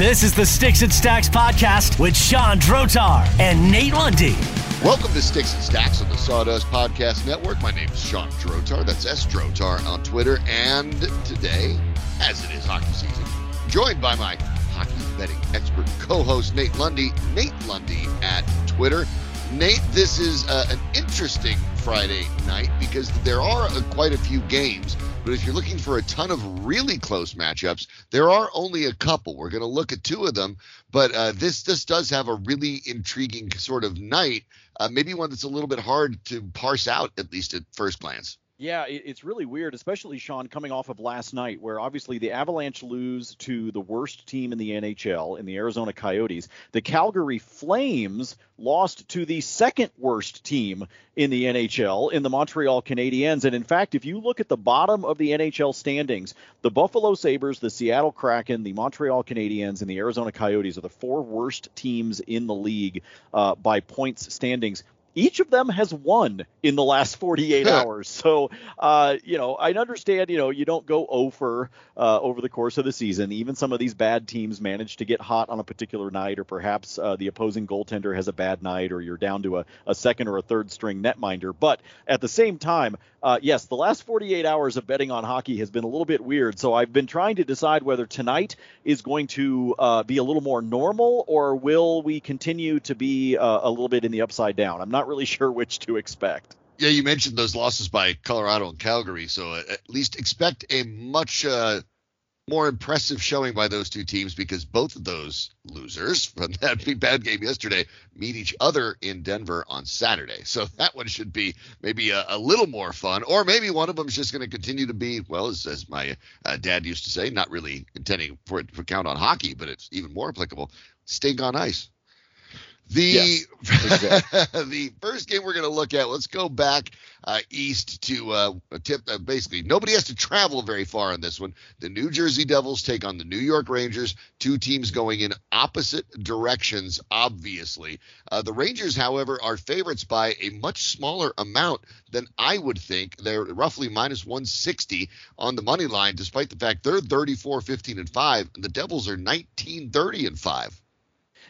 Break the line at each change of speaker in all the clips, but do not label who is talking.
This is the Sticks and Stacks podcast with Sean Drotar and Nate Lundy.
Welcome to Sticks and Stacks on the Sawdust Podcast Network. My name is Sean Drotar. That's S Drotar on Twitter. And today, as it is hockey season, joined by my hockey betting expert co-host Nate Lundy. Nate Lundy at Twitter. Nate, this is uh, an interesting Friday night because there are uh, quite a few games. But if you're looking for a ton of really close matchups, there are only a couple. We're going to look at two of them, but uh, this this does have a really intriguing sort of night. Uh, maybe one that's a little bit hard to parse out, at least at first glance.
Yeah, it's really weird, especially Sean coming off of last night, where obviously the Avalanche lose to the worst team in the NHL, in the Arizona Coyotes. The Calgary Flames lost to the second worst team in the NHL, in the Montreal Canadiens. And in fact, if you look at the bottom of the NHL standings, the Buffalo Sabres, the Seattle Kraken, the Montreal Canadiens, and the Arizona Coyotes are the four worst teams in the league uh, by points standings each of them has won in the last 48 hours. So, uh, you know, I understand, you know, you don't go over uh, over the course of the season. Even some of these bad teams manage to get hot on a particular night, or perhaps uh, the opposing goaltender has a bad night, or you're down to a, a second or a third string netminder. But at the same time, uh, yes, the last 48 hours of betting on hockey has been a little bit weird. So I've been trying to decide whether tonight is going to uh, be a little more normal, or will we continue to be uh, a little bit in the upside down. I'm not really sure which to expect.
Yeah, you mentioned those losses by Colorado and Calgary, so at least expect a much uh, more impressive showing by those two teams because both of those losers from that big bad game yesterday meet each other in Denver on Saturday. So that one should be maybe a, a little more fun, or maybe one of them is just going to continue to be, well, as, as my uh, dad used to say, not really intending for it to count on hockey, but it's even more applicable. Stink on ice. The yes, exactly. the first game we're going to look at. Let's go back uh, east to uh, tip. Uh, basically, nobody has to travel very far on this one. The New Jersey Devils take on the New York Rangers. Two teams going in opposite directions. Obviously, uh, the Rangers, however, are favorites by a much smaller amount than I would think. They're roughly minus 160 on the money line, despite the fact they're 34, 15, and five, and the Devils are 19, 30, and five.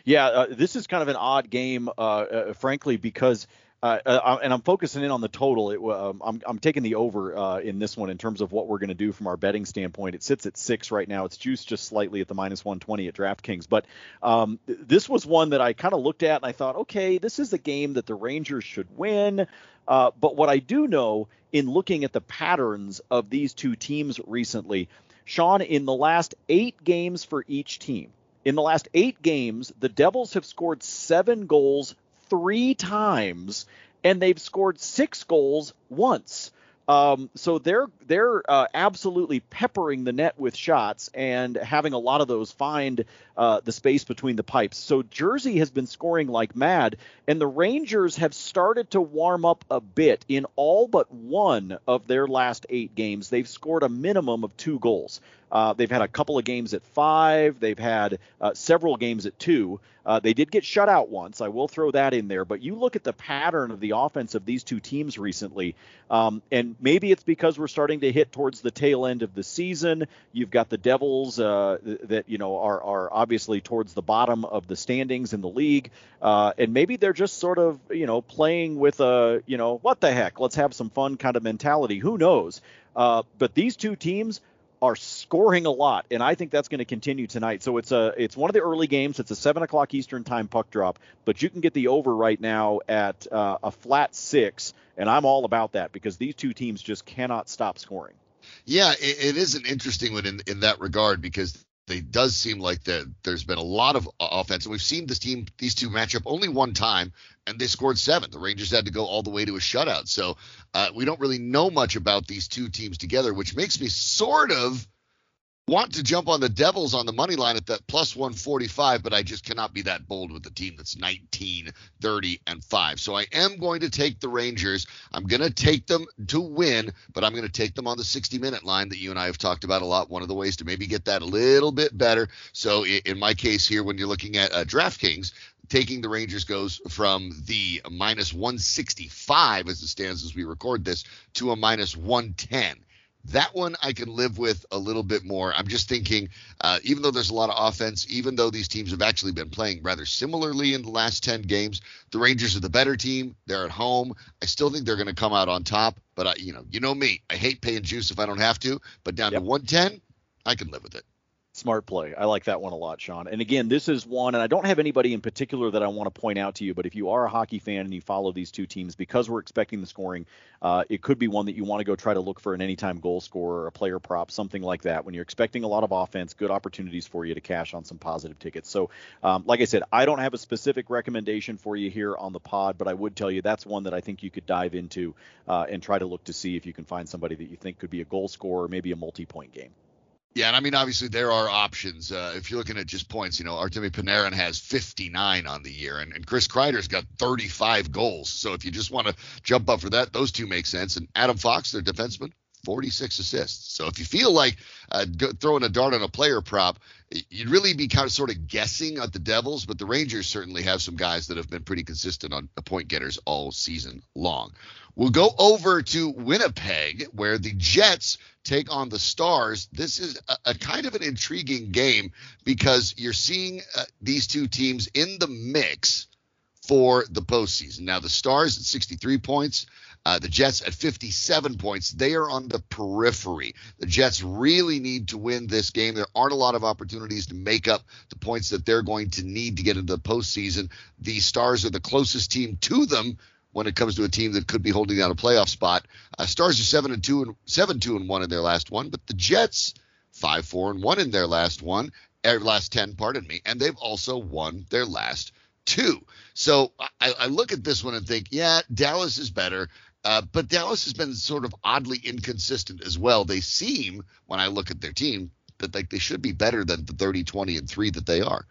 Yeah, uh, this is kind of an odd game, uh, uh, frankly, because. Uh, uh, and I'm focusing in on the total. It, um, I'm, I'm taking the over in this one in terms of what we're going to do from our betting standpoint. It sits at six right now. It's juiced just slightly at the minus 120 at DraftKings. But um, this was one that I kind of looked at and I thought, okay, this is a game that the Rangers should win. but what I do know in looking at the patterns of these two teams recently, Sean, in the last eight games for each team, in the last eight games, the Devils have scored seven goals three times, and they've scored six goals once. Um, so they're they're uh, absolutely peppering the net with shots and having a lot of those find uh, the space between the pipes. So Jersey has been scoring like mad, and the Rangers have started to warm up a bit. In all but one of their last eight games, they've scored a minimum of two goals. Uh, they've had a couple of games at five. They've had uh, several games at two. Uh, they did get shut out once. I will throw that in there. But you look at the pattern of the offense of these two teams recently, um, and maybe it's because we're starting to hit towards the tail end of the season. You've got the Devils uh, that you know are are obviously towards the bottom of the standings in the league, uh, and maybe they're just sort of you know playing with a you know what the heck, let's have some fun kind of mentality. Who knows? Uh, but these two teams are scoring a lot, and I think that's going to continue tonight. So it's a it's one of the early games. It's a seven o'clock Eastern time puck drop, but you can get the over right now at uh, a flat six, and I'm all about that because these two teams just cannot stop scoring.
Yeah, it, it is an interesting one in in that regard because it does seem like that there's been a lot of offense, and we've seen this team, these two match up only one time, and they scored seven. The Rangers had to go all the way to a shutout, so uh, we don't really know much about these two teams together, which makes me sort of want to jump on the Devils on the money line at that plus 145, but I just cannot be that bold with a team that's 19, 30, and 5. So I am going to take the Rangers. I'm going to take them to win, but I'm going to take them on the 60 minute line that you and I have talked about a lot. One of the ways to maybe get that a little bit better. So in my case here, when you're looking at uh, DraftKings, taking the Rangers goes from the minus 165 as it stands as we record this to a minus 110 That one I can live with a little bit more. I'm just thinking, uh, even though there's a lot of offense, even though these teams have actually been playing rather similarly in the last 10 games, the Rangers are the better team. They're at home. I still think they're going to come out on top. But I, you know, you know me, I hate paying juice if I don't have to. But down yep. to 110, I can live with it.
Smart play. I like that one a lot, Sean. And again, this is one, and I don't have anybody in particular that I want to point out to you, but if you are a hockey fan and you follow these two teams, because we're expecting the scoring, uh, it could be one that you want to go try to look for an anytime goal scorer, a player prop, something like that. When you're expecting a lot of offense, good opportunities for you to cash on some positive tickets. So, um, like I said, I don't have a specific recommendation for you here on the pod, but I would tell you that's one that I think you could dive into uh, and try to look to see if you can find somebody that you think could be a goal scorer, maybe a multi point game.
Yeah, and I mean, obviously there are options. Uh, if you're looking at just points, you know, Artemi Panarin has 59 on the year, and, and Chris Kreider's got 35 goals. So if you just want to jump up for that, those two make sense. And Adam Fox, their defenseman, 46 assists. So if you feel like uh, throwing a dart on a player prop, you'd really be kind of sort of guessing at the Devils, but the Rangers certainly have some guys that have been pretty consistent on point getters all season long. We'll go over to Winnipeg, where the Jets take on the Stars. This is a, a kind of an intriguing game because you're seeing uh, these two teams in the mix for the postseason. Now, the Stars at 63 points, uh, the Jets at 57 points. They are on the periphery. The Jets really need to win this game. There aren't a lot of opportunities to make up the points that they're going to need to get into the postseason. The Stars are the closest team to them when it comes to a team that could be holding down a playoff spot. Uh, Stars are seven and two and seven two and one in their last one, but the Jets five four and one in their last one, er, last ten, pardon me, and they've also won their last two. So I, I look at this one and think, yeah, Dallas is better. Uh, but Dallas has been sort of oddly inconsistent as well. They seem, when I look at their team, that like they should be better than the 30, 20, and three that they are.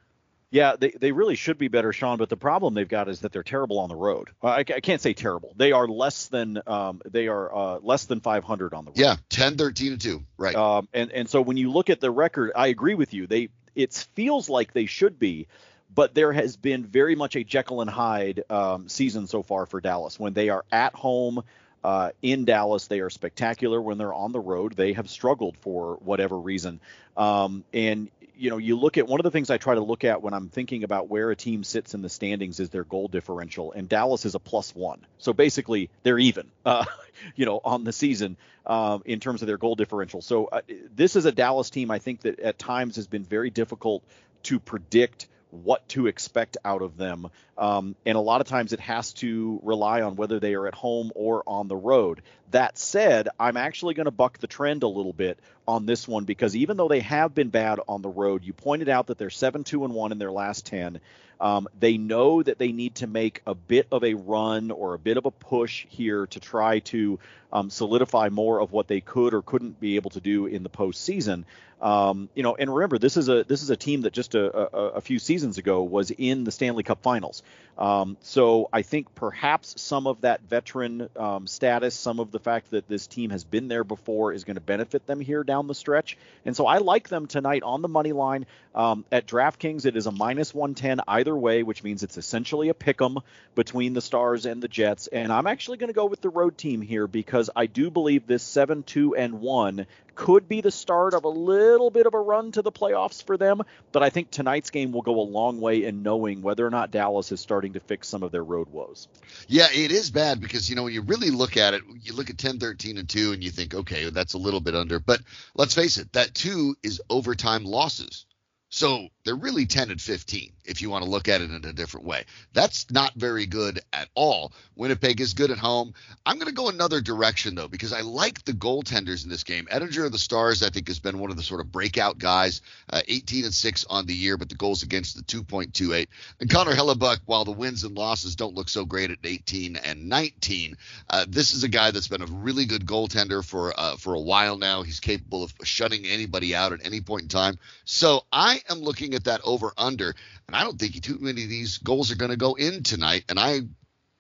Yeah, they, they really should be better, Sean. But the problem they've got is that they're terrible on the road. I, I can't say terrible. They are less than um, they are uh, less than 500 on the road.
Yeah, 10, 13, and two. Right.
Um, and and so when you look at the record, I agree with you. They it feels like they should be, but there has been very much a Jekyll and Hyde um, season so far for Dallas. When they are at home, uh, in Dallas. They are spectacular when they're on the road. They have struggled for whatever reason. Um, and you know, you look at one of the things I try to look at when I'm thinking about where a team sits in the standings is their goal differential, and Dallas is a plus one. So basically, they're even, uh, you know, on the season um, in terms of their goal differential. So uh, this is a Dallas team I think that at times has been very difficult to predict what to expect out of them. Um, and a lot of times it has to rely on whether they are at home or on the road. That said, I'm actually going to buck the trend a little bit on this one because even though they have been bad on the road, you pointed out that they're 7 2 and 1 in their last 10. Um, they know that they need to make a bit of a run or a bit of a push here to try to um, solidify more of what they could or couldn't be able to do in the postseason. Um, you know, and remember, this is a this is a team that just a, a, a few seasons ago was in the Stanley Cup Finals. Um, so I think perhaps some of that veteran um, status, some of the fact that this team has been there before, is going to benefit them here down the stretch. And so I like them tonight on the money line um, at DraftKings. It is a minus 110 either way, which means it's essentially a pick 'em between the Stars and the Jets. And I'm actually going to go with the road team here because I do believe this 7 2 and 1 could be the start of a little bit of a run to the playoffs for them. But I think tonight's game will go a long way in knowing whether or not Dallas is starting to fix some of their road woes.
Yeah, it is bad because, you know, when you really look at it, you look at 10, 13, and 2, and you think, okay, that's a little bit under. But let's face it, that 2 is overtime losses. So they're really 10 and 15 if you want to look at it in a different way. That's not very good at all. Winnipeg is good at home. I'm going to go another direction though because I like the goaltenders in this game. Oettinger of the Stars I think has been one of the sort of breakout guys. Uh, 18 and 6 on the year, but the goals against the 2.28. And Connor Hellebuyck, while the wins and losses don't look so great at 18 and 19, uh, this is a guy that's been a really good goaltender for uh, for a while now. He's capable of shutting anybody out at any point in time. So I am looking at that over under, and I don't think too many of these goals are going to go in tonight. And I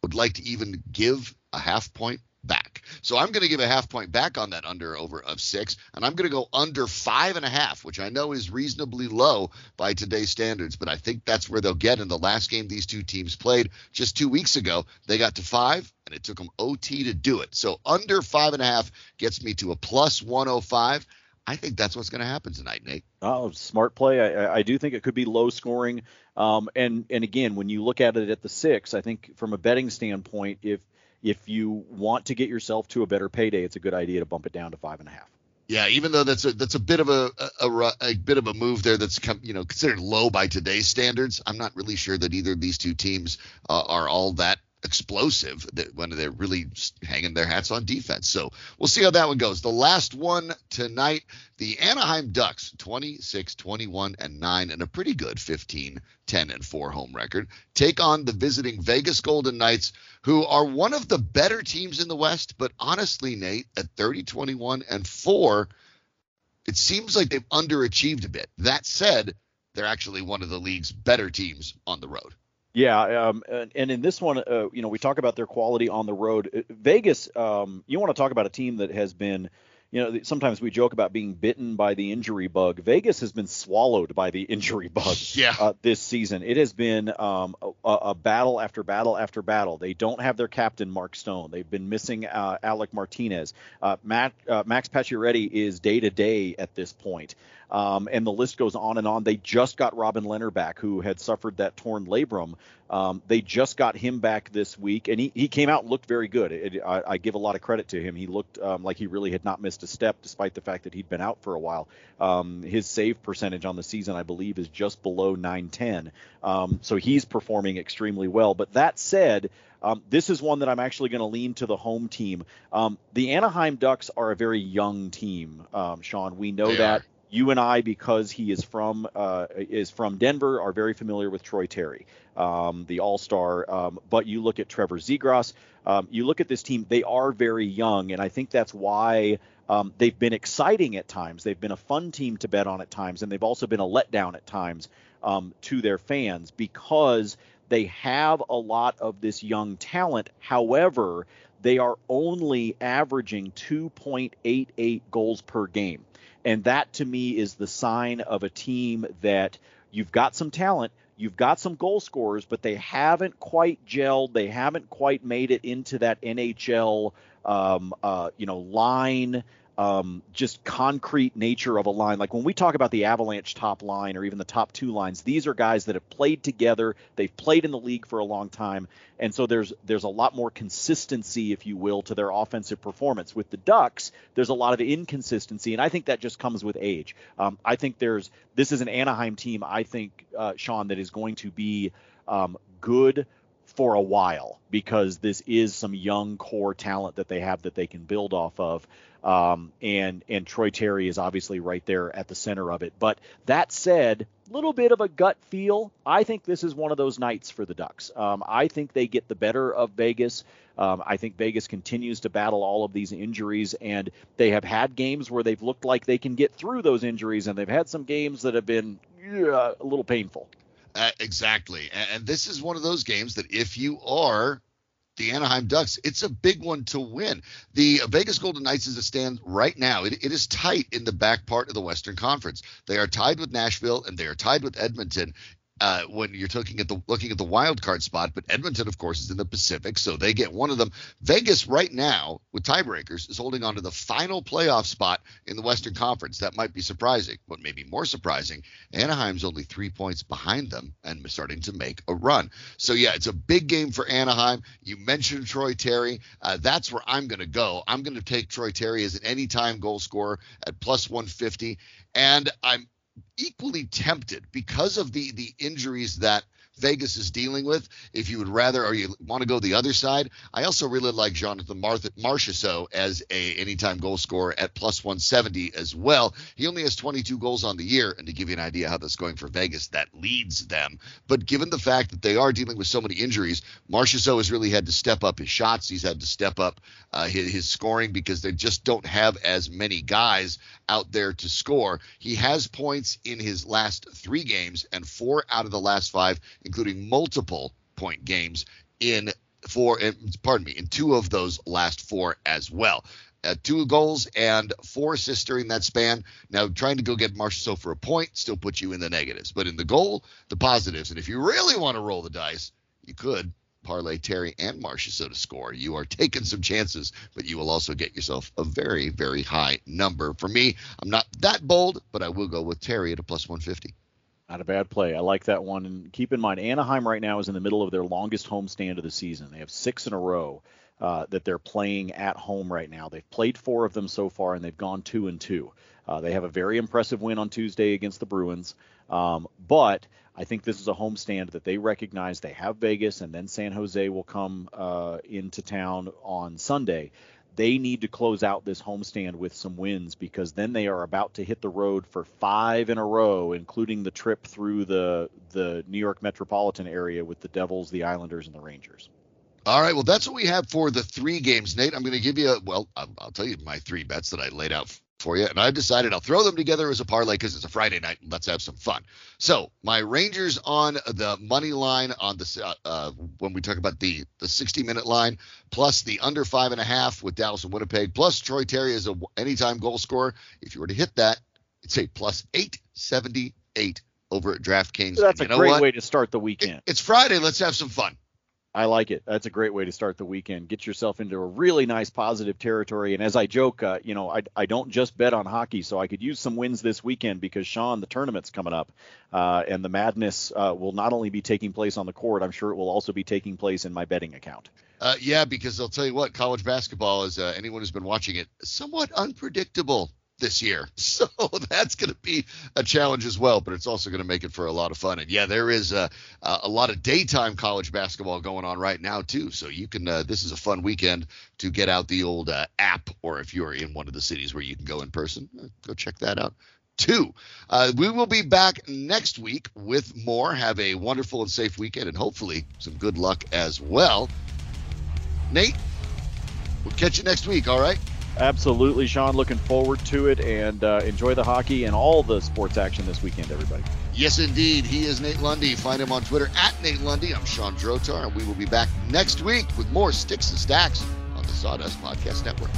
would like to even give a half point back. So I'm going to give a half point back on that under over of six, and I'm going to go under five and a half, which I know is reasonably low by today's standards, but I think that's where they'll get in the last game these two teams played just two weeks ago. They got to five, and it took them OT to do it. So under five and a half gets me to a plus 105. I think that's what's going to happen tonight, Nate.
Oh, smart play. I, I do think it could be low scoring. Um, and and again, when you look at it at the six, I think from a betting standpoint, if if you want to get yourself to a better payday, it's a good idea to bump it down to five and a half.
Yeah, even though that's a that's a bit of a a, a, a bit of a move there that's come, you know considered low by today's standards. I'm not really sure that either of these two teams uh, are all that explosive that when they're really hanging their hats on defense. So we'll see how that one goes. The last one tonight, the Anaheim Ducks, 26, 21, and 9, and a pretty good 15, 10, and 4 home record, take on the visiting Vegas Golden Knights, who are one of the better teams in the West. But honestly, Nate, at 30, 21, and 4, it seems like they've underachieved a bit. That said, they're actually one of the league's better teams on the road.
Yeah, um, and, and, in this one, uh, you know, we talk about their quality on the road. Uh, Vegas, um, you want to talk about a team that has been you know, sometimes we joke about being bitten by the injury bug. Vegas has been swallowed by the injury bug
yeah.
uh, this season. It has been um, a, a, battle after battle after battle. They don't have their captain, Mark Stone. They've been missing uh, Alec Martinez. Uh, Matt, uh, Max Pacioretty is day to day at this point. Um, and the list goes on and on. They just got Robin Lehner back, who had suffered that torn labrum. Um, they just got him back this week, and he, he came out and looked very good. It, I, I, give a lot of credit to him. He looked um, like he really had not missed a step, despite the fact that he'd been out for a while. Um, his save percentage on the season, I believe, is just below 910. Um, so he's performing extremely well. But that said, um, this is one that I'm actually going to lean to the home team. Um, the Anaheim Ducks are a very young team, um, Sean. We know
they
that.
Are
you and I, because he is from uh, is from Denver, are very familiar with Troy Terry, um, the All Star. Um, but you look at Trevor Zegras, um, you look at this team; they are very young, and I think that's why um, they've been exciting at times. They've been a fun team to bet on at times, and they've also been a letdown at times um, to their fans because they have a lot of this young talent. However, they are only averaging 2.88 goals per game. And that to me is the sign of a team that you've got some talent, you've got some goal scorers, but they haven't quite gelled. They haven't quite made it into that NHL, um, uh, you know, line um, just concrete nature of a line. Like when we talk about the Avalanche top line or even the top two lines, these are guys that have played together. They've played in the league for a long time, and so there's there's a lot more consistency, if you will, to their offensive performance. With the Ducks, there's a lot of inconsistency, and I think that just comes with age. Um, I think there's this is an Anaheim team. I think uh, Sean that is going to be um, good for a while because this is some young core talent that they have that they can build off of. Um, and and Troy Terry is obviously right there at the center of it. But that said, little bit of a gut feel. I think this is one of those nights for the Ducks. Um, I think they get the better of Vegas. Um, I think Vegas continues to battle all of these injuries, and they have had games where they've looked like they can get through those injuries, and they've had some games that have been yeah, a little painful.
Uh, exactly. And, and this is one of those games that if you are the Anaheim Ducks, it's a big one to win. The Vegas Golden Knights, as it stands right now, it, it is tight in the back part of the Western Conference. They are tied with Nashville and they are tied with Edmonton uh, when you're looking at the looking at the wild card spot. But Edmonton, of course, is in the Pacific, so they get one of them. Vegas right now with tiebreakers is holding on to the final playoff spot in the Western Conference. That might be surprising. What may be more surprising, Anaheim's only three points behind them and starting to make a run. So yeah, it's a big game for Anaheim. You mentioned Troy Terry. Uh, that's where I'm going to go. I'm going to take Troy Terry as an anytime goal scorer at plus 150, and I'm equally tempted because of the the injuries that Vegas is dealing with. If you would rather or you want to go the other side, I also really like Jonathan Marchessault as a anytime goal scorer at plus 170 as well. He only has 22 goals on the year, and to give you an idea how that's going for Vegas, that leads them. But given the fact that they are dealing with so many injuries, Marchessault has really had to step up his shots. He's had to step up uh, his, his scoring because they just don't have as many guys out there to score. He has points in his last three games, and four out of the last five including multiple point games in four, pardon me, in two of those last four as well. Uh, two goals and four assists during that span. Now, trying to go get Marchessault for a point still puts you in the negatives, but in the goal, the positives. And if you really want to roll the dice, you could parlay Terry and Marchessault to score. You are taking some chances, but you will also get yourself a very, very high number. For me, I'm not that bold, but I will go with Terry at a plus 150.
Not a bad play. I like that one. And keep in mind, Anaheim right now is in the middle of their longest home stand of the season. They have six in a row uh, that they're playing at home right now. They've played four of them so far, and they've gone two and two. Uh, they have a very impressive win on Tuesday against the Bruins, um, but I think this is a homestand that they recognize. They have Vegas, and then San Jose will come uh, into town on Sunday. They need to close out this homestand with some wins because then they are about to hit the road for five in a row, including the trip through the the New York metropolitan area with the Devils, the Islanders, and the Rangers.
All right. Well, that's what we have for the three games, Nate. I'm going to give you, a, well, I'll, I'll, tell you my three bets that I laid out for you. And I decided I'll throw them together as a parlay because it's a Friday night. And Let's have some fun. So my Rangers on the money line on the, uh, uh, when we talk about the, the 60 minute line, plus the under five and a half with Dallas and Winnipeg, plus Troy Terry as a anytime goal scorer. If you were to hit that, it's a plus 878 over at DraftKings.
So that's a great what? way to start the weekend. It,
it's Friday. Let's have some fun.
I like it. That's a great way to start the weekend. Get yourself into a really nice positive territory. And as I joke, uh, you know, I, I don't just bet on hockey, so I could use some wins this weekend because Sean, the tournament's coming up, uh, and the madness uh, will not only be taking place on the court. I'm sure it will also be taking place in my betting account.
Uh, yeah, because I'll tell you what, college basketball is uh, anyone who's been watching it somewhat unpredictable this year. So that's going to be a challenge as well, but it's also going to make it for a lot of fun. And yeah, there is a, a lot of daytime college basketball going on right now too. So you can, uh, this is a fun weekend to get out the old uh, app, or if you're in one of the cities where you can go in person, uh, go check that out too. Uh, we will be back next week with more. Have a wonderful and safe weekend, and hopefully some good luck as well. Nate, we'll catch you next week. All right.
Absolutely, Sean. Looking forward to it and uh, enjoy the hockey and all the sports action this weekend, everybody.
Yes, indeed. He is Nate Lundy. Find him on Twitter at Nate Lundy. I'm Sean Drotar, and we will be back next week with more Sticks and Stacks on the Sawdust Podcast Network.